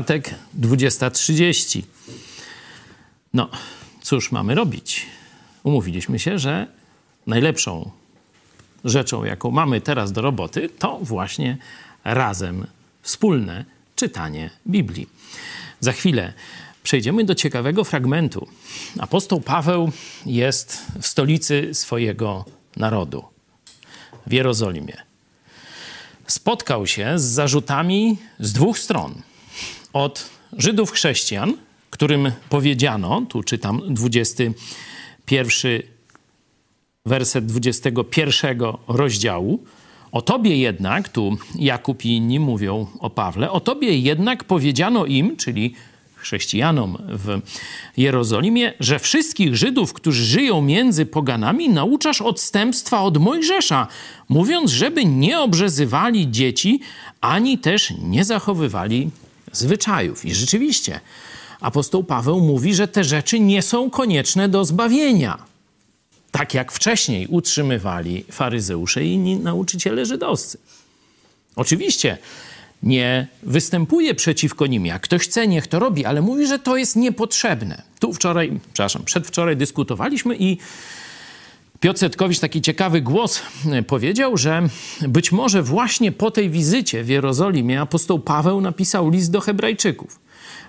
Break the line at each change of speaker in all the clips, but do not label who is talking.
czwartek 20.30. No, cóż mamy robić? Umówiliśmy się, że najlepszą rzeczą, jaką mamy teraz do roboty, to właśnie razem wspólne czytanie Biblii. Za chwilę przejdziemy do ciekawego fragmentu. Apostoł Paweł jest w stolicy swojego narodu, w Jerozolimie. Spotkał się z zarzutami z dwóch stron. Od Żydów chrześcijan, którym powiedziano, tu czytam 21 werset 21 rozdziału, o tobie jednak, tu Jakub i inni mówią o Pawle, o tobie jednak powiedziano im, czyli chrześcijanom w Jerozolimie, że wszystkich Żydów, którzy żyją między poganami, nauczasz odstępstwa od Mojżesza, mówiąc, żeby nie obrzezywali dzieci, ani też nie zachowywali zwyczajów. I rzeczywiście, apostoł Paweł mówi, że te rzeczy nie są konieczne do zbawienia. Tak jak wcześniej utrzymywali faryzeusze i inni nauczyciele żydowscy. Oczywiście, nie występuje przeciwko nim. Jak ktoś chce, niech to robi, ale mówi, że to jest niepotrzebne. Tu wczoraj, przepraszam, przedwczoraj dyskutowaliśmy i Piotr Setkowicz taki ciekawy głos e, powiedział, że być może właśnie po tej wizycie w Jerozolimie apostoł Paweł napisał list do Hebrajczyków.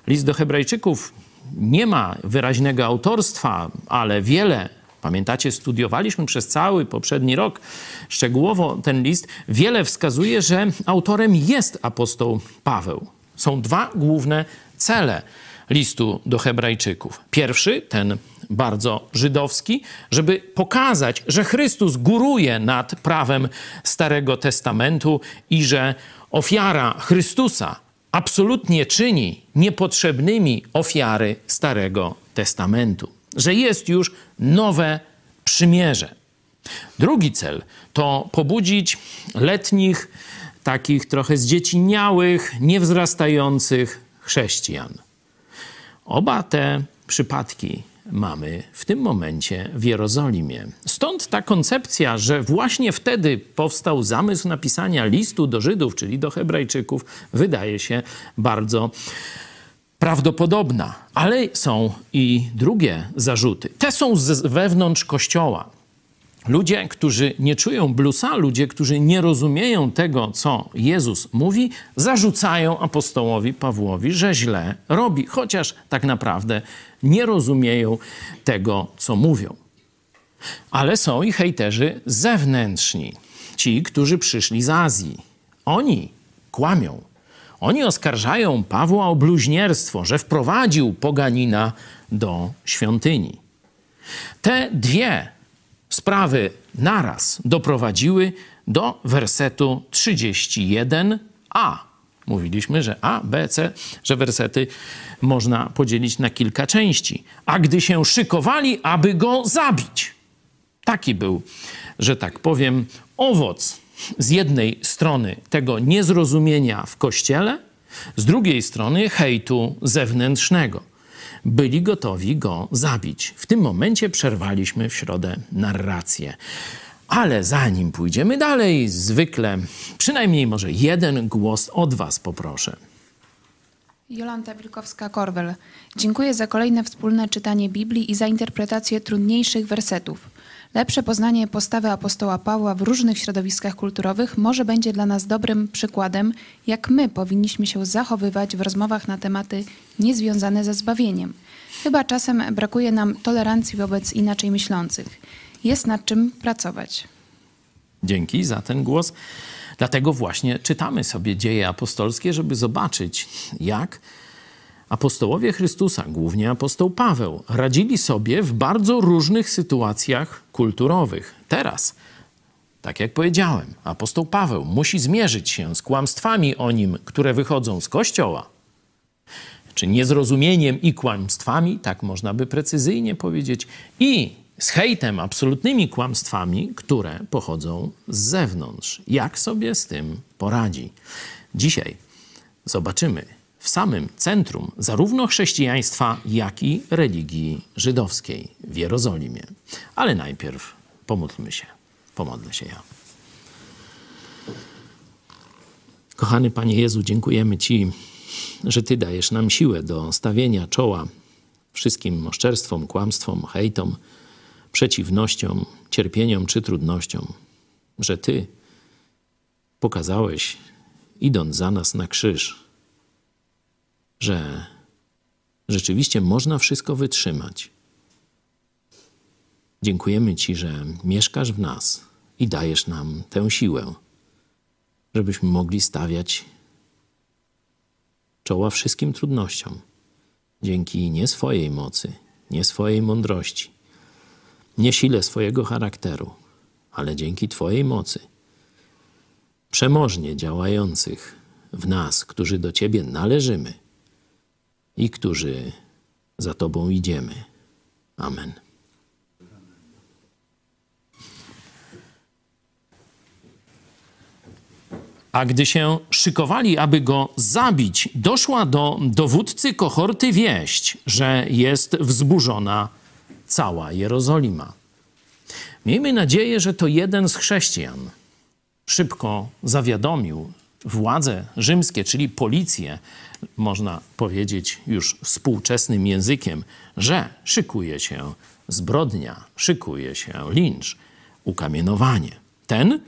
List do Hebrajczyków nie ma wyraźnego autorstwa, ale wiele Pamiętacie, studiowaliśmy przez cały poprzedni rok szczegółowo ten list. Wiele wskazuje, że autorem jest apostoł Paweł. Są dwa główne cele listu do Hebrajczyków. Pierwszy, ten bardzo żydowski, żeby pokazać, że Chrystus góruje nad prawem Starego Testamentu i że ofiara Chrystusa absolutnie czyni niepotrzebnymi ofiary Starego Testamentu że jest już nowe przymierze. Drugi cel to pobudzić letnich, takich trochę zdzieciniałych, niewzrastających chrześcijan. Oba te przypadki mamy w tym momencie w Jerozolimie. Stąd ta koncepcja, że właśnie wtedy powstał zamysł napisania listu do Żydów, czyli do Hebrajczyków, wydaje się bardzo prawdopodobna, ale są i drugie zarzuty. Te są z wewnątrz kościoła. Ludzie, którzy nie czują blusa, ludzie, którzy nie rozumieją tego, co Jezus mówi, zarzucają apostołowi Pawłowi, że źle robi, chociaż tak naprawdę nie rozumieją tego, co mówią. Ale są i hejterzy zewnętrzni, ci, którzy przyszli z Azji. Oni kłamią oni oskarżają Pawła o bluźnierstwo, że wprowadził poganina do świątyni. Te dwie sprawy naraz doprowadziły do wersetu 31a. Mówiliśmy, że A, B, C, że wersety można podzielić na kilka części. A gdy się szykowali, aby go zabić. Taki był, że tak powiem, owoc z jednej strony tego niezrozumienia w kościele, z drugiej strony hejtu zewnętrznego. Byli gotowi go zabić. W tym momencie przerwaliśmy w środę narrację. Ale zanim pójdziemy dalej, zwykle przynajmniej może jeden głos od Was poproszę.
Jolanta Wilkowska-Korwel. Dziękuję za kolejne wspólne czytanie Biblii i za interpretację trudniejszych wersetów. Lepsze poznanie postawy apostoła Pawła w różnych środowiskach kulturowych może będzie dla nas dobrym przykładem, jak my powinniśmy się zachowywać w rozmowach na tematy niezwiązane ze zbawieniem. Chyba czasem brakuje nam tolerancji wobec inaczej myślących. Jest nad czym pracować.
Dzięki za ten głos. Dlatego właśnie czytamy sobie dzieje apostolskie, żeby zobaczyć, jak apostołowie Chrystusa, głównie apostoł Paweł, radzili sobie w bardzo różnych sytuacjach kulturowych. Teraz, tak jak powiedziałem, apostoł Paweł musi zmierzyć się z kłamstwami o nim, które wychodzą z kościoła, czy niezrozumieniem i kłamstwami, tak można by precyzyjnie powiedzieć, i z hejtem, absolutnymi kłamstwami, które pochodzą z zewnątrz. Jak sobie z tym poradzi? Dzisiaj zobaczymy, w samym centrum zarówno chrześcijaństwa, jak i religii żydowskiej w Jerozolimie. Ale najpierw pomódlmy się. Pomodlę się ja. Kochany Panie Jezu, dziękujemy Ci że Ty dajesz nam siłę do stawienia czoła wszystkim moszczerstwom, kłamstwom, hejtom, przeciwnościom, cierpieniom czy trudnościom, że Ty pokazałeś, idąc za nas na krzyż, że rzeczywiście można wszystko wytrzymać. Dziękujemy Ci, że mieszkasz w nas i dajesz nam tę siłę, żebyśmy mogli stawiać czoła wszystkim trudnościom dzięki nie swojej mocy, nie swojej mądrości, nie sile swojego charakteru, ale dzięki Twojej mocy, przemożnie działających w nas, którzy do Ciebie należymy i którzy za Tobą idziemy. Amen. A gdy się szykowali, aby go zabić, doszła do dowódcy kohorty wieść, że jest wzburzona cała Jerozolima. Miejmy nadzieję, że to jeden z chrześcijan szybko zawiadomił władze rzymskie, czyli policję, można powiedzieć już współczesnym językiem, że szykuje się zbrodnia, szykuje się lincz, ukamienowanie. Ten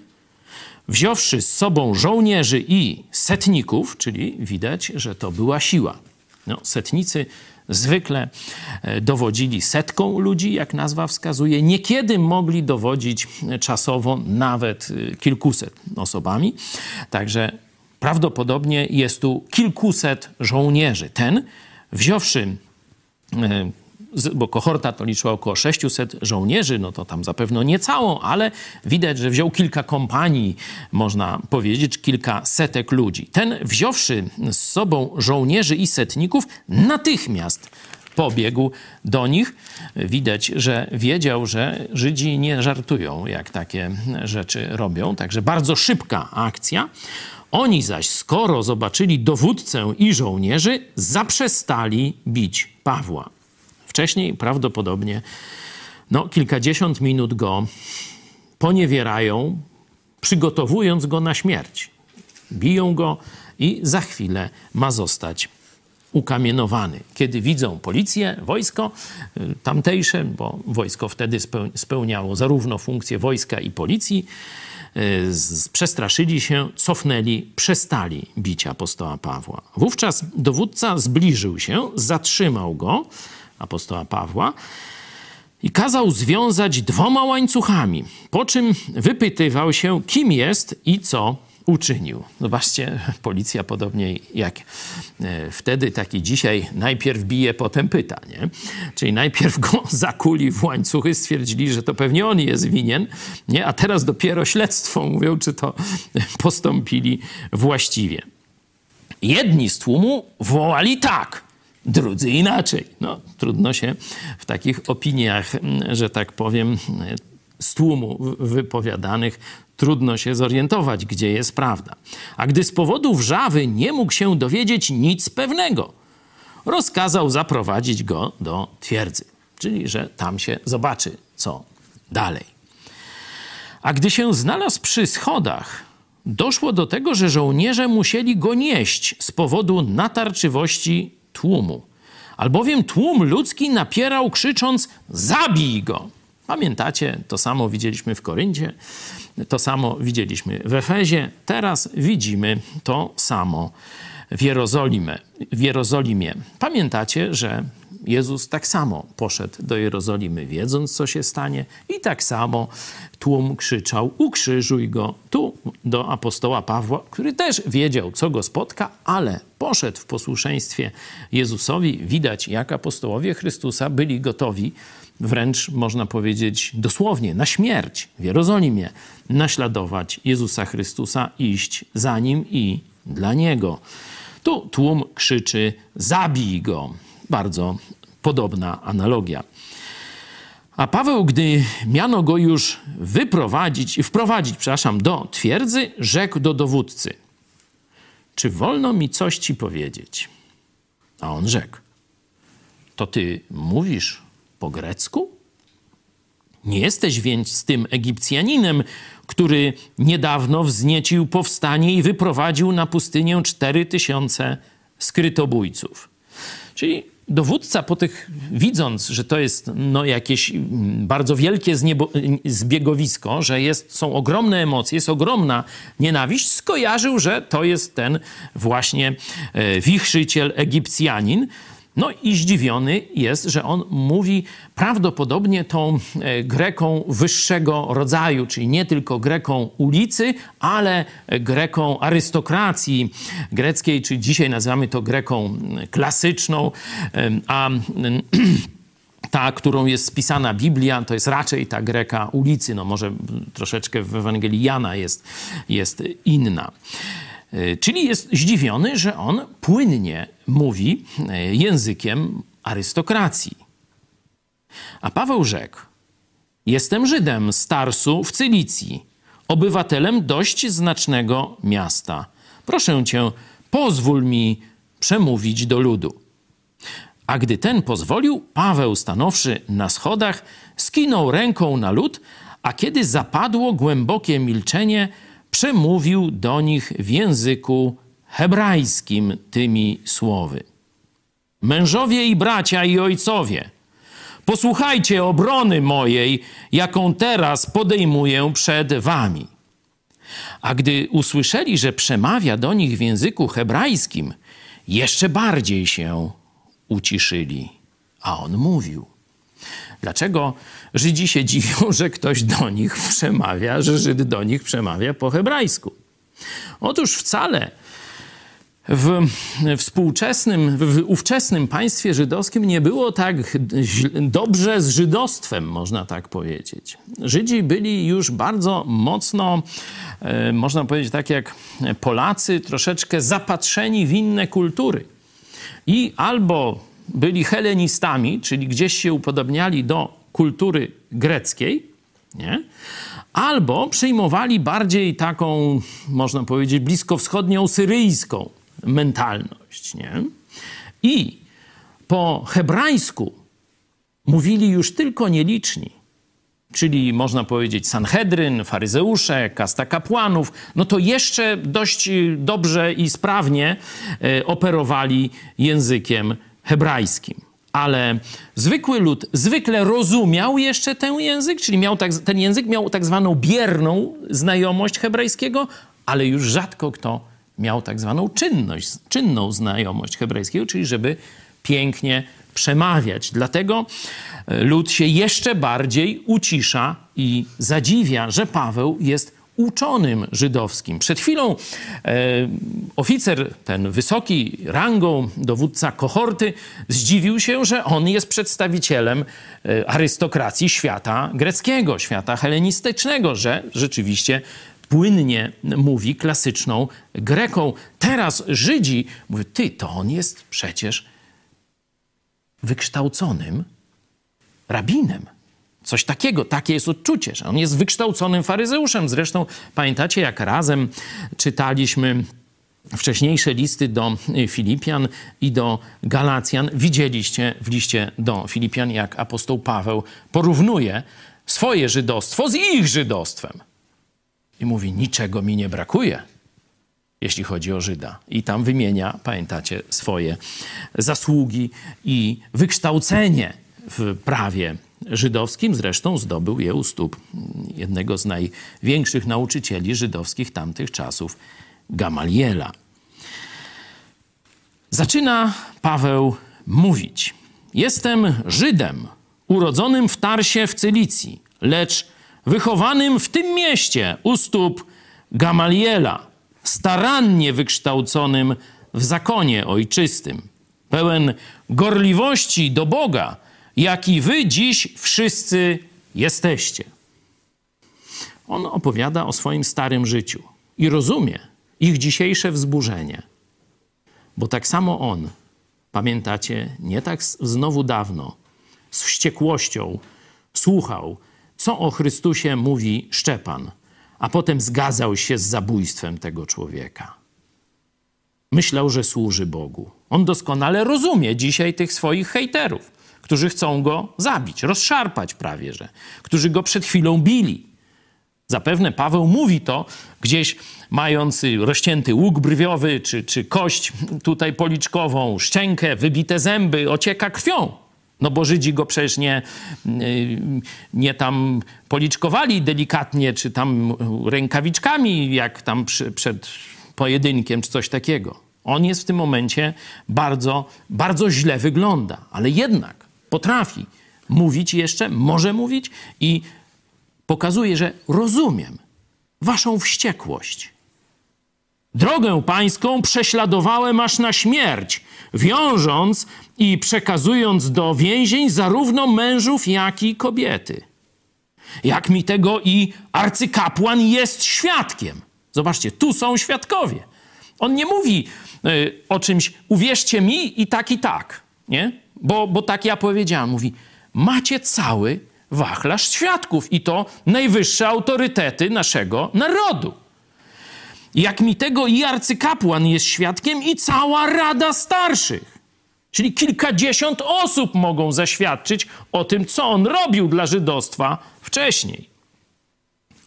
wziąwszy z sobą żołnierzy i setników, czyli widać, że to była siła. No, setnicy zwykle e, dowodzili setką ludzi, jak nazwa wskazuje. Niekiedy mogli dowodzić czasowo nawet e, kilkuset osobami. Także prawdopodobnie jest tu kilkuset żołnierzy. Ten, wziąwszy e, bo kohorta to liczyła około 600 żołnierzy, no to tam zapewne nie całą, ale widać, że wziął kilka kompanii, można powiedzieć, kilka setek ludzi. Ten wziąwszy z sobą żołnierzy i setników, natychmiast pobiegł do nich. Widać, że wiedział, że Żydzi nie żartują, jak takie rzeczy robią, także bardzo szybka akcja. Oni zaś, skoro zobaczyli dowódcę i żołnierzy, zaprzestali bić Pawła. Wcześniej prawdopodobnie no, kilkadziesiąt minut go poniewierają, przygotowując go na śmierć. Biją go i za chwilę ma zostać ukamienowany. Kiedy widzą policję, wojsko y, tamtejsze, bo wojsko wtedy spełniało zarówno funkcję wojska i policji, y, przestraszyli się, cofnęli, przestali bić apostoła Pawła. Wówczas dowódca zbliżył się, zatrzymał go, apostoła Pawła i kazał związać dwoma łańcuchami, po czym wypytywał się, kim jest i co uczynił. Zobaczcie, policja podobnie jak e, wtedy, tak i dzisiaj, najpierw bije, potem pyta, nie? Czyli najpierw go zakuli w łańcuchy, stwierdzili, że to pewnie on jest winien, nie? A teraz dopiero śledztwo mówią, czy to postąpili właściwie. Jedni z tłumu wołali tak – drudzy inaczej. No, trudno się w takich opiniach, mm, że tak powiem, z tłumu wypowiadanych, trudno się zorientować, gdzie jest prawda. A gdy z powodu wrzawy nie mógł się dowiedzieć nic pewnego, rozkazał zaprowadzić go do twierdzy, czyli że tam się zobaczy, co dalej. A gdy się znalazł przy schodach, doszło do tego, że żołnierze musieli go nieść z powodu natarczywości tłumu. Albowiem tłum ludzki napierał krzycząc: Zabij go! Pamiętacie, to samo widzieliśmy w Koryncie, to samo widzieliśmy w Efezie, teraz widzimy to samo w Jerozolimie. W Jerozolimie. Pamiętacie, że Jezus tak samo poszedł do Jerozolimy, wiedząc, co się stanie, i tak samo tłum krzyczał: Ukrzyżuj go tu do apostoła Pawła, który też wiedział, co go spotka, ale poszedł w posłuszeństwie Jezusowi. Widać, jak apostołowie Chrystusa byli gotowi wręcz można powiedzieć dosłownie na śmierć w Jerozolimie, naśladować Jezusa Chrystusa, iść za nim i dla niego. Tu tłum krzyczy: Zabij go! Bardzo podobna analogia. A Paweł, gdy miano go już wyprowadzić, wprowadzić, przepraszam, do twierdzy, rzekł do dowódcy: Czy wolno mi coś ci powiedzieć? A on rzekł: To ty mówisz po grecku? Nie jesteś więc z tym Egipcjaninem, który niedawno wzniecił powstanie i wyprowadził na pustynię cztery tysiące skrytobójców. Czyli dowódca po tych, widząc, że to jest no, jakieś mm, bardzo wielkie zniebo, zbiegowisko, że jest, są ogromne emocje, jest ogromna nienawiść, skojarzył, że to jest ten właśnie e, wichrzyciel Egipcjanin, no i zdziwiony jest, że on mówi prawdopodobnie tą e, Greką wyższego rodzaju, czyli nie tylko Greką ulicy, ale Greką arystokracji greckiej, czyli dzisiaj nazywamy to Greką klasyczną, a ta, którą jest spisana Biblia, to jest raczej ta Greka ulicy, no może troszeczkę w Ewangelii Jana jest, jest inna. E, czyli jest zdziwiony, że on płynnie mówi e, językiem arystokracji. A Paweł rzekł: Jestem Żydem z Tarsu w Cylicji, obywatelem dość znacznego miasta. Proszę cię, pozwól mi przemówić do ludu. A gdy ten pozwolił, Paweł, stanowszy na schodach, skinął ręką na lud, a kiedy zapadło głębokie milczenie, przemówił do nich w języku hebrajskim tymi słowy: Mężowie i bracia i ojcowie, posłuchajcie obrony mojej, jaką teraz podejmuję przed wami. A gdy usłyszeli, że przemawia do nich w języku hebrajskim, jeszcze bardziej się uciszyli. A on mówił: Dlaczego Żydzi się dziwią, że ktoś do nich przemawia, że Żyd do nich przemawia po hebrajsku? Otóż wcale w współczesnym, w ówczesnym państwie żydowskim nie było tak dobrze z żydostwem, można tak powiedzieć. Żydzi byli już bardzo mocno, e, można powiedzieć tak jak Polacy, troszeczkę zapatrzeni w inne kultury. I albo byli helenistami, czyli gdzieś się upodobniali do kultury greckiej, nie? albo przyjmowali bardziej taką, można powiedzieć, bliskowschodnią, syryjską mentalność. Nie? I po hebrajsku mówili już tylko nieliczni, czyli można powiedzieć Sanhedryn, faryzeusze, kasta kapłanów, no to jeszcze dość dobrze i sprawnie e, operowali językiem hebrajskim. Ale zwykły lud zwykle rozumiał jeszcze ten język, czyli miał tak, ten język miał tak zwaną bierną znajomość hebrajskiego, ale już rzadko kto miał tak zwaną czynność, czynną znajomość hebrajskiego, czyli żeby pięknie przemawiać. Dlatego e, lud się jeszcze bardziej ucisza i zadziwia, że Paweł jest uczonym żydowskim. Przed chwilą e, oficer, ten wysoki rangą dowódca kohorty, zdziwił się, że on jest przedstawicielem e, arystokracji świata greckiego, świata helenistycznego, że rzeczywiście płynnie mówi klasyczną Greką. Teraz Żydzi mówią, ty, to on jest przecież wykształconym rabinem. Coś takiego, takie jest odczucie, że on jest wykształconym faryzeuszem. Zresztą pamiętacie, jak razem czytaliśmy wcześniejsze listy do Filipian i do Galacjan. Widzieliście w liście do Filipian, jak apostoł Paweł porównuje swoje żydostwo z ich żydostwem. I mówi: Niczego mi nie brakuje, jeśli chodzi o Żyda. I tam wymienia, pamiętacie, swoje zasługi i wykształcenie w prawie żydowskim. Zresztą zdobył je u stóp jednego z największych nauczycieli żydowskich tamtych czasów, Gamaliela. Zaczyna Paweł mówić: Jestem Żydem, urodzonym w Tarsie w Cylicji, lecz wychowanym w tym mieście u stóp Gamaliela, starannie wykształconym w zakonie ojczystym, pełen gorliwości do Boga jaki wy dziś wszyscy jesteście. On opowiada o swoim starym życiu i rozumie ich dzisiejsze wzburzenie. Bo tak samo on, pamiętacie, nie tak znowu dawno, z wściekłością słuchał, co o Chrystusie mówi Szczepan, a potem zgadzał się z zabójstwem tego człowieka. Myślał, że służy Bogu. On doskonale rozumie dzisiaj tych swoich hejterów którzy chcą go zabić, rozszarpać prawie że, którzy go przed chwilą bili Zapewne Paweł mówi to gdzieś mając rozcięty łuk brwiowy, czy, czy kość tutaj policzkową, szczękę, wybite zęby, ocieka krwią. No bo Żydzi go przecież nie, nie tam policzkowali delikatnie, czy tam rękawiczkami, jak tam przy, przed pojedynkiem, czy coś takiego. On jest w tym momencie bardzo, bardzo źle wygląda, ale jednak potrafi mówić jeszcze, może mówić i pokazuje, że rozumiem waszą wściekłość. Drogę pańską prześladowałem aż na śmierć, wiążąc i przekazując do więzień zarówno mężów, jak i kobiety. Jak mi tego i arcykapłan jest świadkiem. Zobaczcie, tu są świadkowie. On nie mówi y, o czymś, uwierzcie mi i tak i tak, nie? Bo, bo tak ja powiedziałem. Mówi, macie cały wachlarz świadków i to najwyższe autorytety naszego narodu. Jak mi tego i arcykapłan jest świadkiem, i cała rada starszych. Czyli kilkadziesiąt osób mogą zaświadczyć o tym, co on robił dla żydostwa wcześniej.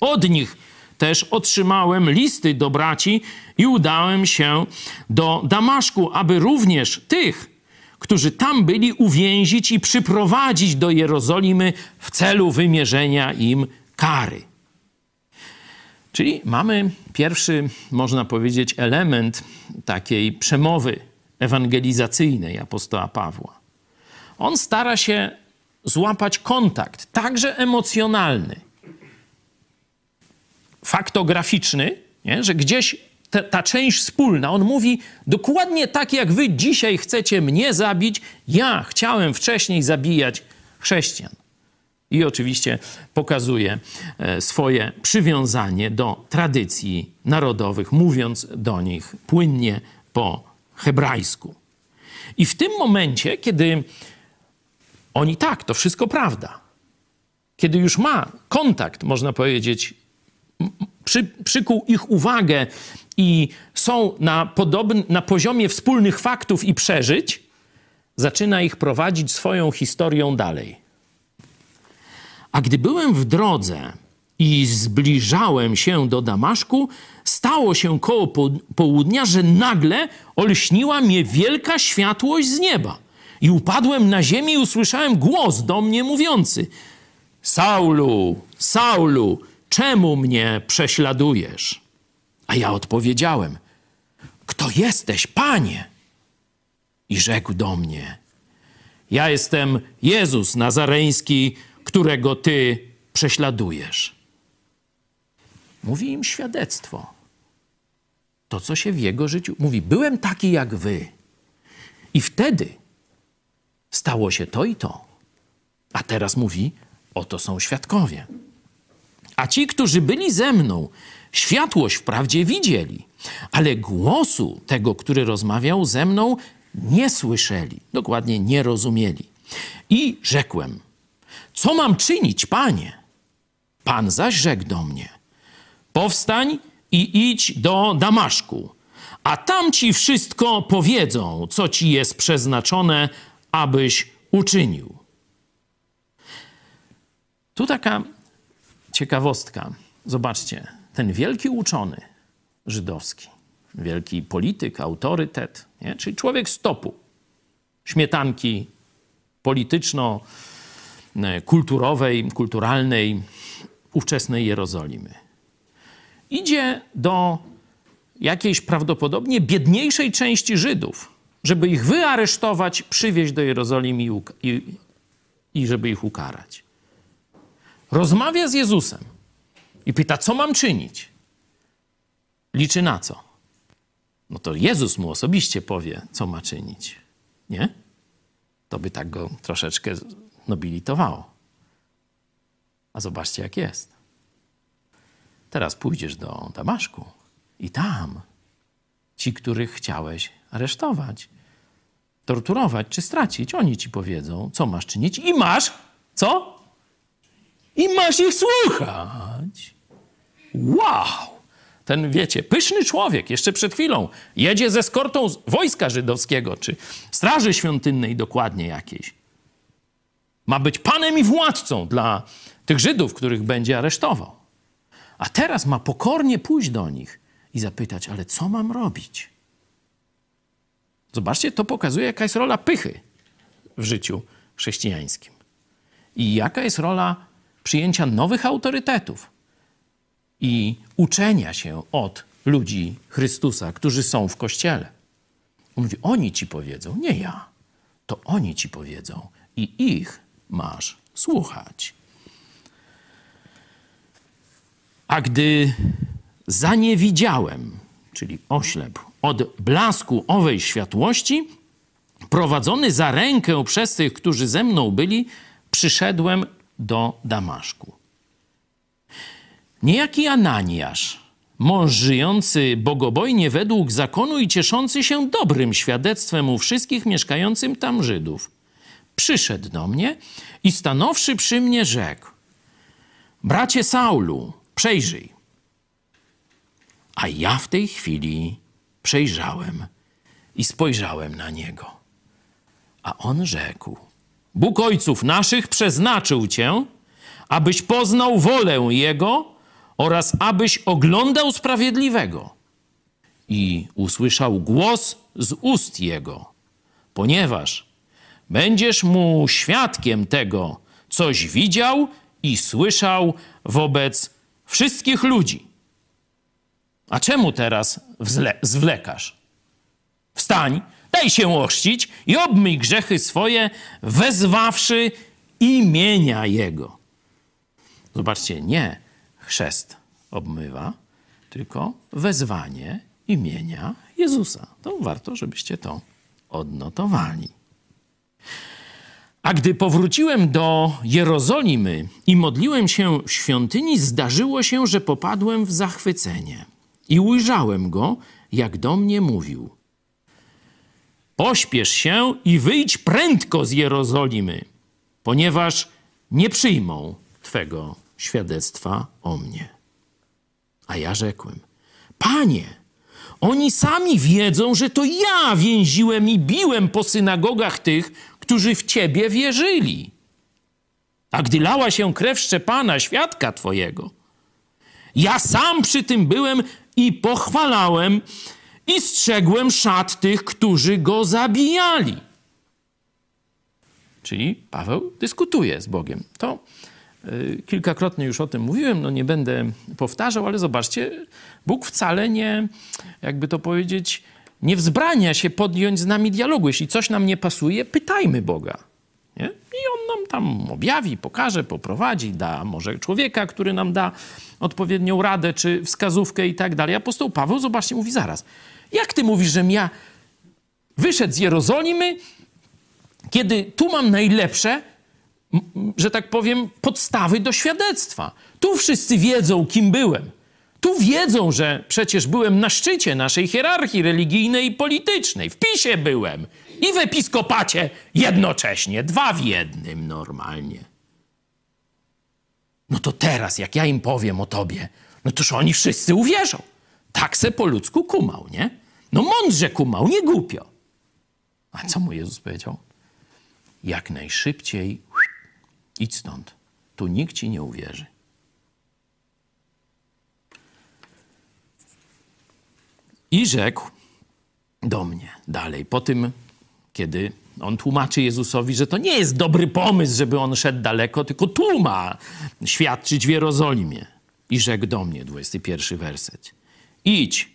Od nich też otrzymałem listy do braci i udałem się do Damaszku, aby również tych, którzy tam byli, uwięzić i przyprowadzić do Jerozolimy w celu wymierzenia im kary. Czyli mamy pierwszy, można powiedzieć, element takiej przemowy ewangelizacyjnej apostoła Pawła. On stara się złapać kontakt, także emocjonalny, faktograficzny, nie? że gdzieś ta, ta część wspólna, on mówi dokładnie tak, jak wy dzisiaj chcecie mnie zabić, ja chciałem wcześniej zabijać chrześcijan. I oczywiście pokazuje e, swoje przywiązanie do tradycji narodowych, mówiąc do nich płynnie po hebrajsku. I w tym momencie, kiedy oni tak, to wszystko prawda, kiedy już ma kontakt, można powiedzieć, przy, przykuł ich uwagę i są na, podobn, na poziomie wspólnych faktów i przeżyć, zaczyna ich prowadzić swoją historią dalej. A gdy byłem w drodze i zbliżałem się do Damaszku, stało się koło południa, że nagle olśniła mnie wielka światłość z nieba. I upadłem na ziemię i usłyszałem głos do mnie mówiący: Saulu, Saulu, czemu mnie prześladujesz? A ja odpowiedziałem: Kto jesteś, panie? I rzekł do mnie: Ja jestem Jezus Nazareński, którego ty prześladujesz. Mówi im świadectwo. To, co się w jego życiu. Mówi: Byłem taki jak wy. I wtedy stało się to i to. A teraz mówi: Oto są świadkowie. A ci, którzy byli ze mną, światłość wprawdzie widzieli, ale głosu tego, który rozmawiał ze mną, nie słyszeli, dokładnie nie rozumieli. I rzekłem: Co mam czynić, panie? Pan zaś rzekł do mnie: Powstań i idź do Damaszku, a tam ci wszystko powiedzą, co ci jest przeznaczone, abyś uczynił. Tu taka ciekawostka. Zobaczcie, ten wielki uczony żydowski, wielki polityk, autorytet, nie? czyli człowiek stopu, śmietanki polityczno-kulturowej, kulturalnej ówczesnej Jerozolimy. Idzie do jakiejś prawdopodobnie biedniejszej części Żydów, żeby ich wyaresztować, przywieźć do Jerozolimy i, i, i żeby ich ukarać rozmawia z Jezusem i pyta, co mam czynić? Liczy na co? No to Jezus mu osobiście powie, co ma czynić. Nie? To by tak go troszeczkę nobilitowało. A zobaczcie, jak jest. Teraz pójdziesz do Damaszku i tam ci, których chciałeś aresztować, torturować czy stracić, oni ci powiedzą, co masz czynić i masz, co? I masz ich słuchać. Wow! Ten, wiecie, pyszny człowiek, jeszcze przed chwilą jedzie ze skortą wojska żydowskiego, czy straży świątynnej dokładnie jakiejś. Ma być panem i władcą dla tych Żydów, których będzie aresztował. A teraz ma pokornie pójść do nich i zapytać, ale co mam robić? Zobaczcie, to pokazuje, jaka jest rola pychy w życiu chrześcijańskim. I jaka jest rola przyjęcia nowych autorytetów i uczenia się od ludzi Chrystusa, którzy są w kościele. On mówi: Oni ci powiedzą, nie ja. To oni ci powiedzą i ich masz słuchać. A gdy zaniewidziałem, czyli oślepł, od blasku owej światłości, prowadzony za rękę przez tych, którzy ze mną byli, przyszedłem do Damaszku. Niejaki Ananiasz, mąż żyjący bogobojnie według zakonu i cieszący się dobrym świadectwem u wszystkich mieszkającym tam Żydów, przyszedł do mnie i stanowszy przy mnie rzekł: Bracie Saulu, przejrzyj. A ja w tej chwili przejrzałem i spojrzałem na niego. A on rzekł: Bóg ojców naszych przeznaczył cię, abyś poznał wolę Jego oraz abyś oglądał sprawiedliwego. I usłyszał głos z ust Jego, ponieważ będziesz mu świadkiem tego, coś widział i słyszał wobec wszystkich ludzi. A czemu teraz zwlekasz? Wstań, daj się ochrzcić i obmyj grzechy swoje, wezwawszy imienia Jego. Zobaczcie, nie chrzest obmywa, tylko wezwanie imienia Jezusa. To warto, żebyście to odnotowali. A gdy powróciłem do Jerozolimy i modliłem się w świątyni, zdarzyło się, że popadłem w zachwycenie i ujrzałem go, jak do mnie mówił. Pośpiesz się i wyjdź prędko z Jerozolimy, ponieważ nie przyjmą Twego świadectwa o mnie. A ja rzekłem: Panie, oni sami wiedzą, że to ja więziłem i biłem po synagogach tych, którzy w Ciebie wierzyli. A gdy lała się krew Szczepana, świadka Twojego, ja sam przy tym byłem i pochwalałem i strzegłem szat tych, którzy go zabijali. Czyli Paweł dyskutuje z Bogiem. To y, kilkakrotnie już o tym mówiłem, no nie będę powtarzał, ale zobaczcie, Bóg wcale nie, jakby to powiedzieć, nie wzbrania się podjąć z nami dialogu. Jeśli coś nam nie pasuje, pytajmy Boga. Nie? I on nam tam objawi, pokaże, poprowadzi, da może człowieka, który nam da odpowiednią radę czy wskazówkę i tak dalej. Apostoł Paweł, zobaczcie, mówi zaraz. Jak ty mówisz, że ja wyszedł z Jerozolimy, kiedy tu mam najlepsze, że tak powiem, podstawy do świadectwa. Tu wszyscy wiedzą, kim byłem. Tu wiedzą, że przecież byłem na szczycie naszej hierarchii religijnej i politycznej. W PiSie byłem i w episkopacie jednocześnie. Dwa w jednym normalnie. No to teraz, jak ja im powiem o tobie, no toż oni wszyscy uwierzą. Tak se po ludzku kumał, nie? No mądrze kumał, nie głupio. A co mu Jezus powiedział? Jak najszybciej idź stąd. Tu nikt ci nie uwierzy. I rzekł do mnie dalej, po tym, kiedy on tłumaczy Jezusowi, że to nie jest dobry pomysł, żeby on szedł daleko, tylko tu ma świadczyć w Jerozolimie. I rzekł do mnie, 21 werset. Idź,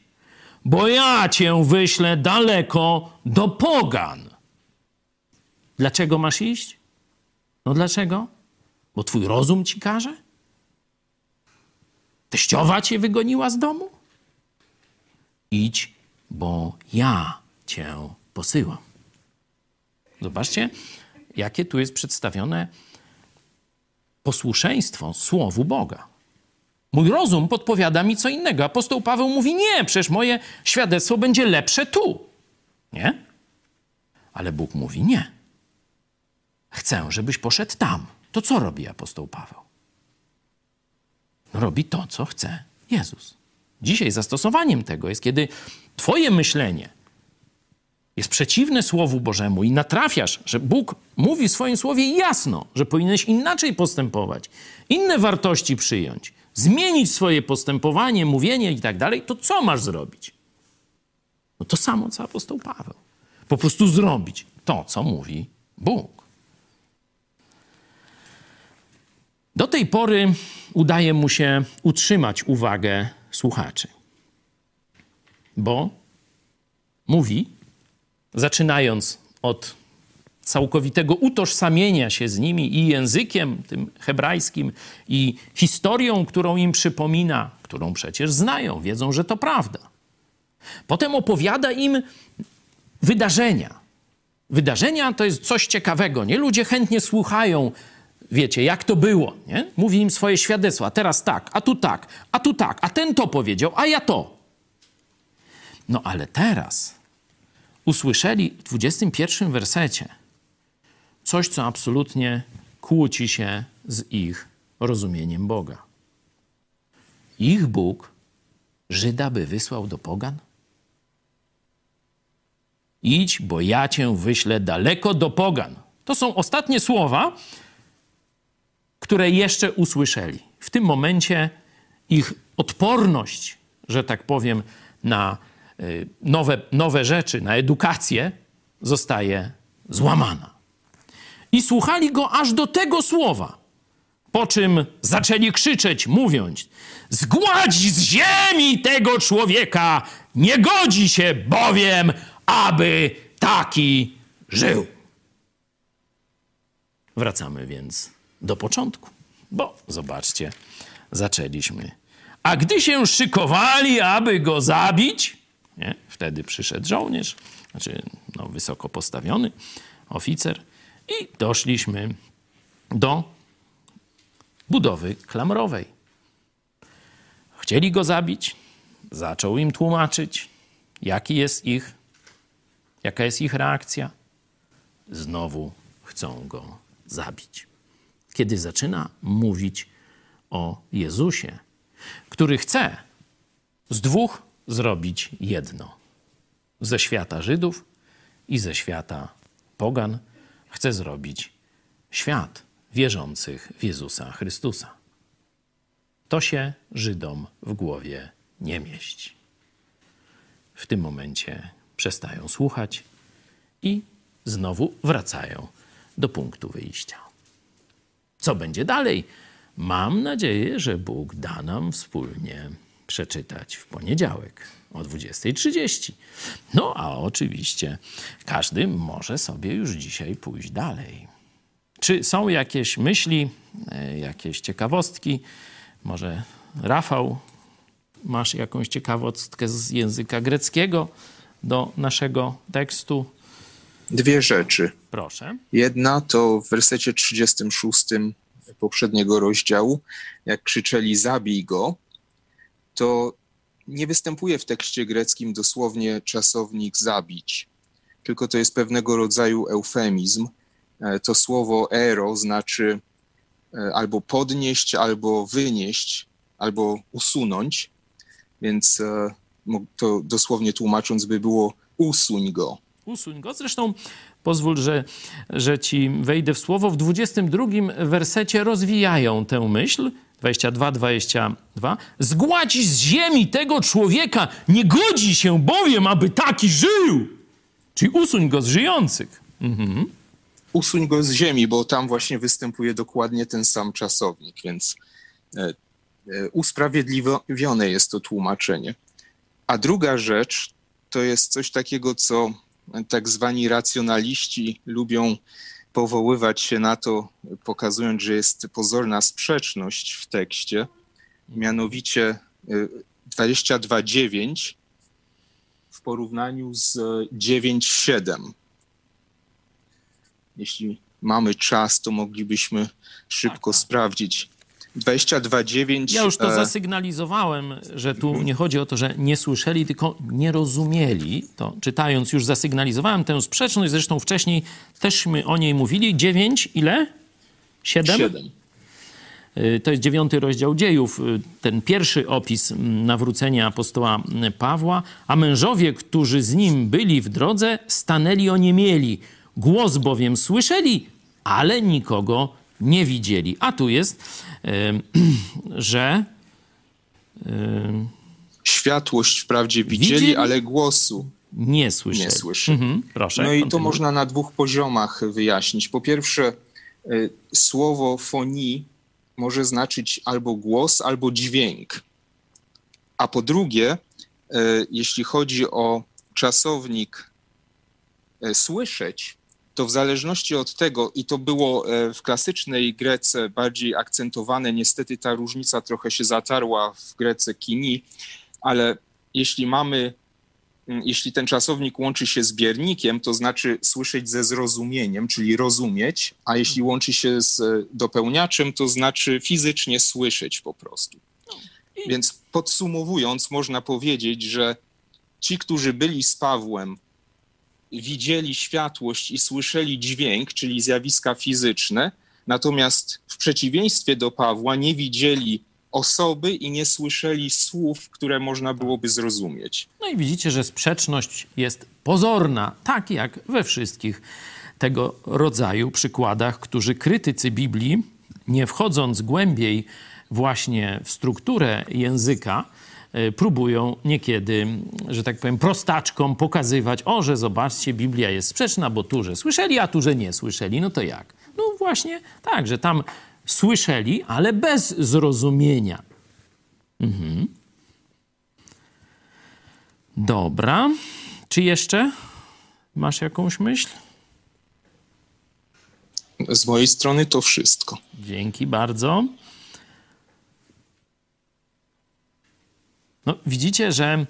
bo ja cię wyślę daleko do pogan. Dlaczego masz iść? No dlaczego? Bo twój rozum ci każe? Teściowa cię wygoniła z domu? Idź, bo ja cię posyłam. Zobaczcie, jakie tu jest przedstawione posłuszeństwo Słowu Boga. Mój rozum podpowiada mi co innego. Apostoł Paweł mówi: Nie, przecież moje świadectwo będzie lepsze tu. Nie? Ale Bóg mówi: Nie. Chcę, żebyś poszedł tam. To co robi apostoł Paweł? Robi to, co chce Jezus. Dzisiaj zastosowaniem tego jest, kiedy Twoje myślenie jest przeciwne Słowu Bożemu i natrafiasz, że Bóg mówi w swoim słowie jasno, że powinieneś inaczej postępować, inne wartości przyjąć, zmienić swoje postępowanie, mówienie i tak dalej, to co masz zrobić? No to samo, co apostoł Paweł. Po prostu zrobić to, co mówi Bóg. Do tej pory udaje mu się utrzymać uwagę słuchaczy, bo mówi, zaczynając od całkowitego utożsamienia się z nimi i językiem tym hebrajskim, i historią, którą im przypomina, którą przecież znają, wiedzą, że to prawda. Potem opowiada im wydarzenia. Wydarzenia to jest coś ciekawego, nie? Ludzie chętnie słuchają, wiecie, jak to było, nie? Mówi im swoje świadectwa, teraz tak, a tu tak, a tu tak, a ten to powiedział, a ja to. No ale teraz usłyszeli w 21 wersecie coś, co absolutnie kłóci się z ich rozumieniem Boga. Ich Bóg Żyda by wysłał do pogan? Idź, bo ja cię wyślę daleko do pogan. To są ostatnie słowa, które jeszcze usłyszeli. W tym momencie ich odporność, że tak powiem, na y, nowe, nowe rzeczy, na edukację zostaje złamana. I słuchali go aż do tego słowa. Po czym zaczęli krzyczeć, mówiąc: Zgładź z ziemi tego człowieka, nie godzi się bowiem, aby taki żył. Wracamy więc do początku, bo zobaczcie, zaczęliśmy. A gdy się szykowali, aby go zabić, nie? wtedy przyszedł żołnierz, znaczy no, wysoko postawiony oficer, i doszliśmy do budowy klamrowej. Chcieli go zabić, zaczął im tłumaczyć, jaki jest ich, jaka jest ich reakcja. Znowu chcą go zabić. Kiedy zaczyna mówić o Jezusie, który chce z dwóch zrobić jedno: ze świata Żydów i ze świata Pogan chce zrobić świat wierzących w Jezusa Chrystusa. To się Żydom w głowie nie mieści. W tym momencie przestają słuchać i znowu wracają do punktu wyjścia. Co będzie dalej? Mam nadzieję, że Bóg da nam wspólnie przeczytać w poniedziałek o 20.30. No a oczywiście każdy może sobie już dzisiaj pójść dalej. Czy są jakieś myśli, e, jakieś ciekawostki? Może Rafał, masz jakąś ciekawostkę z języka greckiego do naszego tekstu?
Dwie rzeczy.
Proszę.
Jedna to w wersecie 36 poprzedniego rozdziału, jak krzyczeli zabij go, to nie występuje w tekście greckim dosłownie czasownik zabić, tylko to jest pewnego rodzaju eufemizm. E, to słowo ero znaczy e, albo podnieść, albo wynieść, albo usunąć, więc e, to dosłownie tłumacząc by było usuń go.
Usuń go. Zresztą pozwól, że, że ci wejdę w słowo. W 22 wersecie rozwijają tę myśl. 22, 22. Zgładź z ziemi tego człowieka, nie godzi się bowiem, aby taki żył. Czyli usuń go z żyjących. Mhm.
Usuń go z ziemi, bo tam właśnie występuje dokładnie ten sam czasownik, więc e, e, usprawiedliwione jest to tłumaczenie. A druga rzecz to jest coś takiego, co tak zwani racjonaliści lubią powoływać się na to, pokazując, że jest pozorna sprzeczność w tekście, mianowicie 22.9 y, w porównaniu z 9.7. Jeśli mamy czas, to moglibyśmy szybko tak, tak. sprawdzić 22.9.
Ja już to e... zasygnalizowałem, że tu nie chodzi o to, że nie słyszeli, tylko nie rozumieli. To czytając już zasygnalizowałem tę sprzeczność. Zresztą wcześniej teżśmy o niej mówili. 9, ile? 7?
7.
E, to jest dziewiąty rozdział dziejów, e, ten pierwszy opis nawrócenia apostoła Pawła. A mężowie, którzy z nim byli w drodze, stanęli oniemieli. Głos bowiem słyszeli, ale nikogo nie widzieli. A tu jest, że
Światłość wprawdzie widzieli, widzieli, ale głosu
nie słyszeli.
Nie słyszeli. Mhm,
proszę.
No i to można na dwóch poziomach wyjaśnić. Po pierwsze, y, słowo fonii może znaczyć albo głos, albo dźwięk. A po drugie, y, jeśli chodzi o czasownik y, słyszeć, to w zależności od tego, i to było w klasycznej Grece bardziej akcentowane, niestety ta różnica trochę się zatarła w Grece kini, ale jeśli mamy jeśli ten czasownik łączy się z biernikiem, to znaczy słyszeć ze zrozumieniem, czyli rozumieć, a jeśli łączy się z dopełniaczem, to znaczy fizycznie słyszeć po prostu. No Więc podsumowując, można powiedzieć, że ci, którzy byli z Pawłem, widzieli światłość i słyszeli dźwięk, czyli zjawiska fizyczne, natomiast w przeciwieństwie do Pawła nie widzieli osoby i nie słyszeli słów, które można byłoby zrozumieć.
No i widzicie, że sprzeczność jest pozorna, tak jak we wszystkich tego rodzaju przykładach, którzy krytycy Biblii, nie wchodząc głębiej właśnie w strukturę języka, próbują niekiedy, że tak powiem, prostaczkom pokazywać, o, że zobaczcie, Biblia jest sprzeczna, bo tu, że słyszeli, a tu, że nie słyszeli. No to jak? No właśnie tak, że tam słyszeli, ale bez zrozumienia. Mhm. Dobra. Czy jeszcze masz jakąś myśl?
Z mojej strony to wszystko.
Dzięki bardzo. Widzicie, że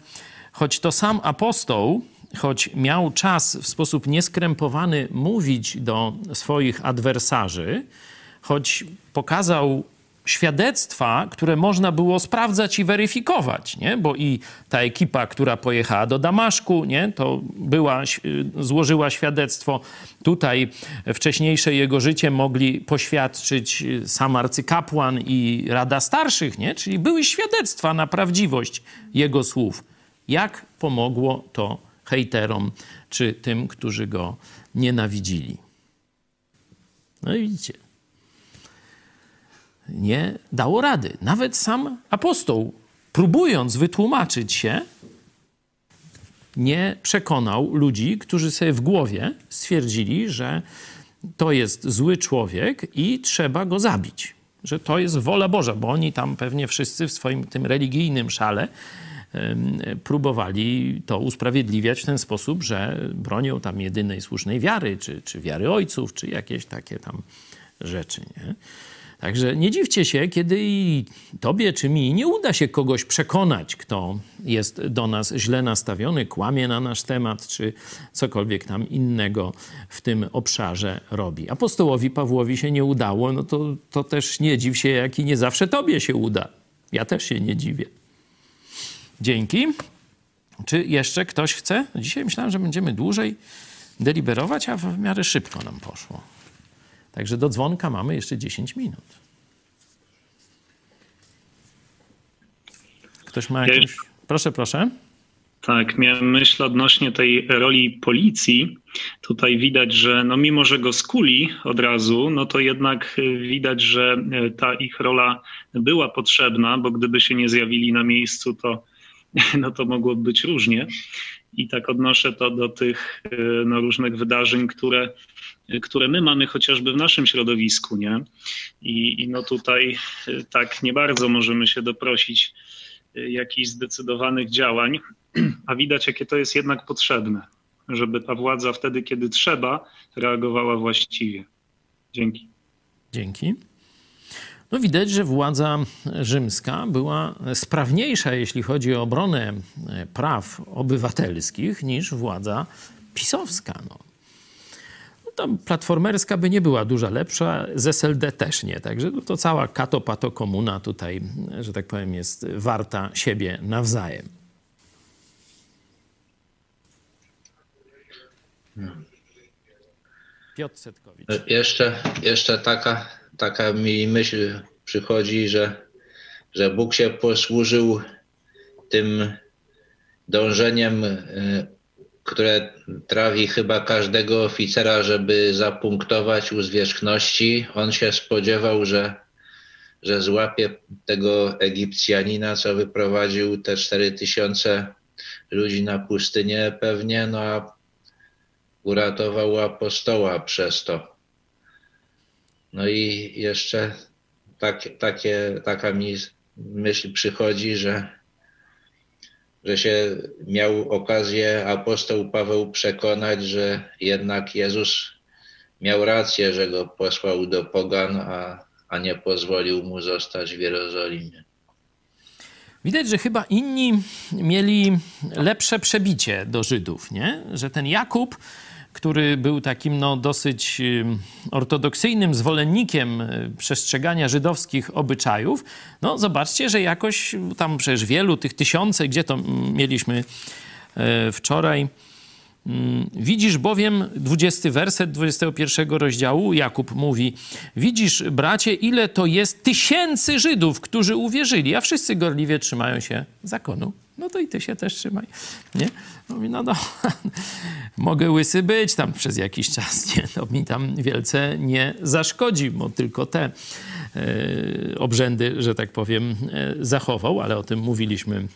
choć to sam apostoł, choć miał czas w sposób nieskrępowany mówić do swoich adwersarzy, choć pokazał świadectwa, które można było sprawdzać i weryfikować, nie? bo i ta ekipa, która pojechała do Damaszku, nie? to była, złożyła świadectwo. Tutaj wcześniejsze jego życie mogli poświadczyć sam arcykapłan i Rada Starszych, nie? czyli były świadectwa na prawdziwość jego słów. Jak pomogło to hejterom, czy tym, którzy go nienawidzili? No i widzicie, nie dało rady. Nawet sam apostoł, próbując wytłumaczyć się, nie przekonał ludzi, którzy sobie w głowie stwierdzili, że to jest zły człowiek i trzeba go zabić. Że to jest wola Boża, bo oni tam pewnie wszyscy w swoim tym religijnym szale próbowali to usprawiedliwiać w ten sposób, że bronią tam jedynej słusznej wiary, czy, czy wiary ojców, czy jakieś takie tam rzeczy. Nie? Także nie dziwcie się, kiedy i tobie czy mi nie uda się kogoś przekonać, kto jest do nas źle nastawiony, kłamie na nasz temat, czy cokolwiek tam innego w tym obszarze robi. Apostołowi Pawłowi się nie udało, no to, to też nie dziw się, jak i nie zawsze tobie się uda. Ja też się nie dziwię. Dzięki. Czy jeszcze ktoś chce? Dzisiaj myślałem, że będziemy dłużej deliberować, a w miarę szybko nam poszło. Także do dzwonka mamy jeszcze 10 minut. Ktoś ma jakąś... Proszę, proszę.
Tak, miałem myśl odnośnie tej roli policji. Tutaj widać, że no mimo, że go skuli od razu, no to jednak widać, że ta ich rola była potrzebna, bo gdyby się nie zjawili na miejscu, to, no to mogłoby być różnie. I tak odnoszę to do tych no, różnych wydarzeń, które które my mamy chociażby w naszym środowisku, nie? I, I, no tutaj y, tak nie bardzo możemy się doprosić y, jakichś zdecydowanych działań, a widać, jakie to jest jednak potrzebne, żeby ta władza wtedy, kiedy trzeba, reagowała właściwie. Dzięki.
Dzięki. No widać, że władza rzymska była sprawniejsza, jeśli chodzi o obronę e, praw obywatelskich, niż władza pisowska. No tam platformerska by nie była duża lepsza, z SLD też nie. Także no to cała kato-pato komuna tutaj, że tak powiem, jest warta siebie nawzajem. Piotr Setkowicz.
Jeszcze, jeszcze taka, taka mi myśl przychodzi, że, że Bóg się posłużył tym dążeniem y, które trawi chyba każdego oficera, żeby zapunktować u zwierzchności. On się spodziewał, że, że złapie tego Egipcjanina, co wyprowadził te cztery tysiące ludzi na pustynię pewnie, no a uratował apostoła przez to. No i jeszcze tak, takie, taka mi myśl przychodzi, że, że się miał okazję apostoł Paweł przekonać, że jednak Jezus miał rację, że go posłał do pogan, a, a nie pozwolił mu zostać w Jerozolimie.
Widać, że chyba inni mieli lepsze przebicie do Żydów, nie? Że ten Jakub, który był takim no, dosyć ortodoksyjnym zwolennikiem y, przestrzegania żydowskich obyczajów, no zobaczcie, że jakoś tam przecież wielu tych tysiące, gdzie to mieliśmy y, wczoraj, Mm, widzisz bowiem, 20 werset 21 rozdziału, Jakub mówi, widzisz, bracie, ile to jest tysięcy Żydów, którzy uwierzyli, a wszyscy gorliwie trzymają się zakonu. No to i ty się też trzymaj, nie? Mówi, no, no mogę łysy być tam przez jakiś czas, nie? To mi tam wielce nie zaszkodzi, bo tylko te e, obrzędy, że tak powiem, e, zachował, ale o tym mówiliśmy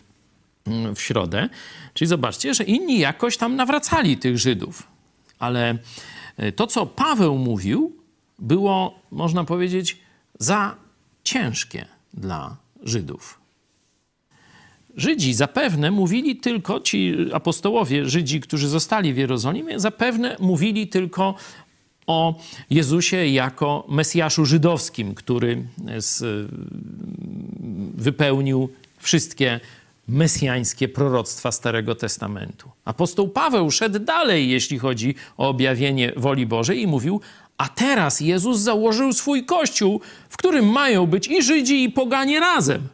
w środę. Czyli zobaczcie, że inni jakoś tam nawracali tych Żydów. Ale e, to, co Paweł mówił, było, można powiedzieć, za ciężkie dla Żydów. Żydzi zapewne mówili tylko, ci apostołowie Żydzi, którzy zostali w Jerozolimie, zapewne mówili tylko o Jezusie jako Mesjaszu żydowskim, który z, wypełnił wszystkie mesjańskie proroctwa Starego Testamentu. Apostoł Paweł szedł dalej, jeśli chodzi o objawienie woli Bożej i mówił, a teraz Jezus założył swój kościół, w którym mają być i Żydzi, i poganie razem.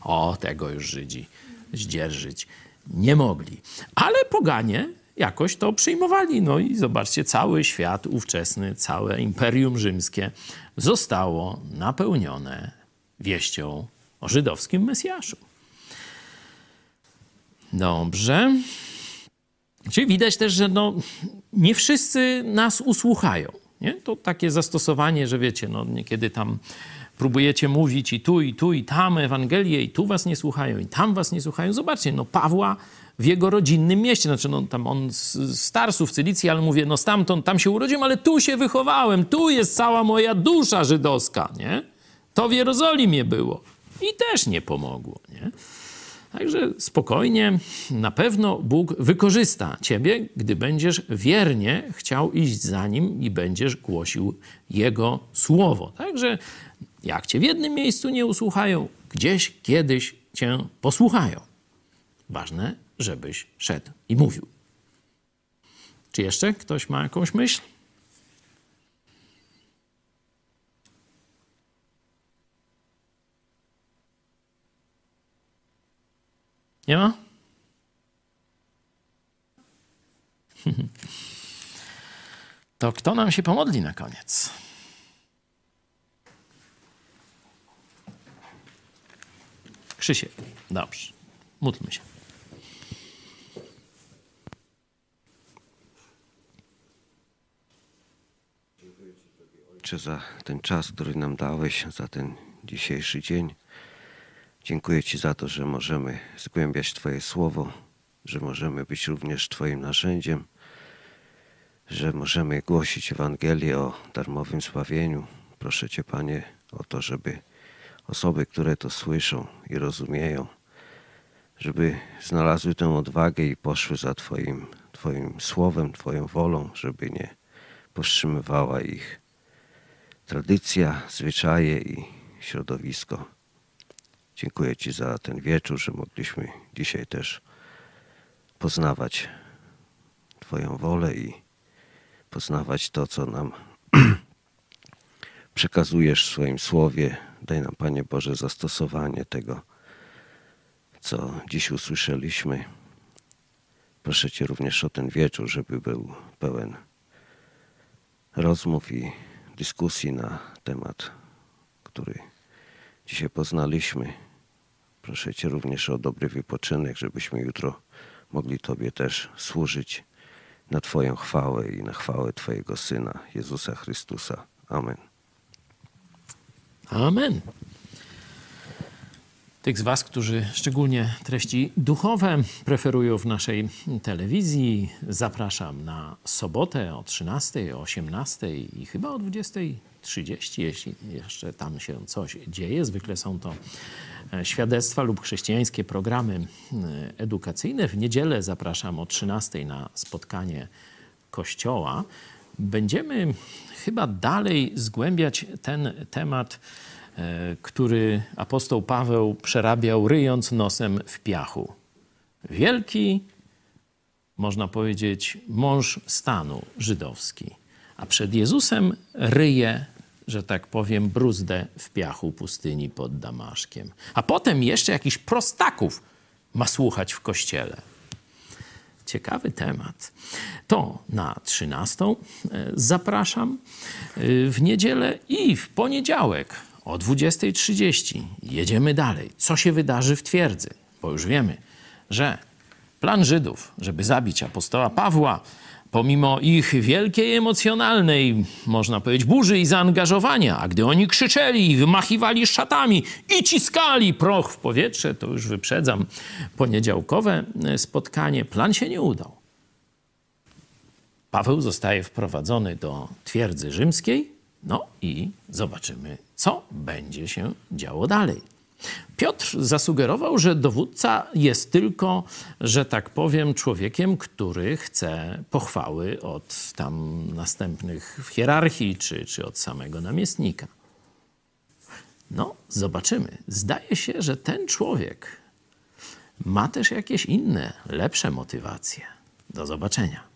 O, tego już Żydzi zdzierżyć nie mogli. Ale poganie jakoś to przyjmowali. No i zobaczcie, cały świat ówczesny, całe Imperium Rzymskie zostało napełnione wieścią o żydowskim Mesjaszu. Dobrze. Czyli widać też, że no, nie wszyscy nas usłuchają. Nie? To takie zastosowanie, że wiecie, no, niekiedy tam próbujecie mówić i tu, i tu, i tam Ewangelię, i tu was nie słuchają, i tam was nie słuchają. Zobaczcie, no Pawła w jego rodzinnym mieście, znaczy no, tam on z Starsu w Cylicji, ale mówię, no stamtąd, tam się urodziłem, ale tu się wychowałem, tu jest cała moja dusza żydowska, nie? To w Jerozolimie było. I też nie pomogło, nie? Także spokojnie, na pewno Bóg wykorzysta ciebie, gdy będziesz wiernie chciał iść za nim i będziesz głosił Jego słowo. Także jak cię w jednym miejscu nie usłuchają, gdzieś kiedyś cię posłuchają. Ważne, żebyś szedł i mówił. Czy jeszcze ktoś ma jakąś myśl? Nie ma? To kto nam się pomodli na koniec? Krzysiek. Dobrze. Módlmy się.
Ojcze, za ten czas, który nam dałeś, za ten dzisiejszy dzień. Dziękuję Ci za to, że możemy zgłębiać Twoje słowo, że możemy być również Twoim narzędziem, że możemy głosić Ewangelię o darmowym zbawieniu. Proszę Cię, Panie, o to, żeby osoby, które to słyszą i rozumieją, żeby znalazły tę odwagę i poszły za Twoim, twoim słowem, Twoją wolą, żeby nie powstrzymywała ich tradycja, zwyczaje i środowisko. Dziękuję Ci za ten wieczór, że mogliśmy dzisiaj też poznawać Twoją wolę i poznawać to, co nam przekazujesz w swoim słowie. Daj nam, Panie Boże, zastosowanie tego, co dziś usłyszeliśmy. Proszę Cię również o ten wieczór, żeby był pełen rozmów i dyskusji na temat, który dzisiaj poznaliśmy. Proszę Cię również o dobry wypoczynek, żebyśmy jutro mogli Tobie też służyć na Twoją chwałę i na chwałę Twojego Syna, Jezusa Chrystusa. Amen.
Amen. Tych z Was, którzy szczególnie treści duchowe preferują w naszej telewizji, zapraszam na sobotę o 13, o 18 i chyba o 20.30, jeśli jeszcze tam się coś dzieje. Zwykle są to e, świadectwa lub chrześcijańskie programy e, edukacyjne. W niedzielę zapraszam o 13 na spotkanie Kościoła. Będziemy chyba dalej zgłębiać ten temat E, który apostoł Paweł przerabiał ryjąc nosem w piachu. Wielki, można powiedzieć, mąż stanu żydowski, a przed Jezusem ryje, że tak powiem, bruzdę w piachu pustyni pod Damaszkiem. A potem jeszcze jakiś prostaków ma słuchać w kościele. Ciekawy temat. To na 13 e, zapraszam e, w niedzielę i w poniedziałek o 20.30 jedziemy dalej. Co się wydarzy w twierdzy? Bo już wiemy, że plan Żydów, żeby zabić apostoła Pawła, pomimo ich wielkiej emocjonalnej, można powiedzieć, burzy i zaangażowania, a gdy oni krzyczeli i wymachiwali szatami i ciskali proch w powietrze, to już wyprzedzam poniedziałkowe spotkanie, plan się nie udał. Paweł zostaje wprowadzony do twierdzy rzymskiej, no i zobaczymy, co będzie się działo dalej. Piotr zasugerował, że dowódca jest tylko, że tak powiem, człowiekiem, który chce pochwały od tam następnych w hierarchii czy, czy od samego namiestnika. No, zobaczymy. Zdaje się, że ten człowiek ma też jakieś inne, lepsze motywacje. Do zobaczenia.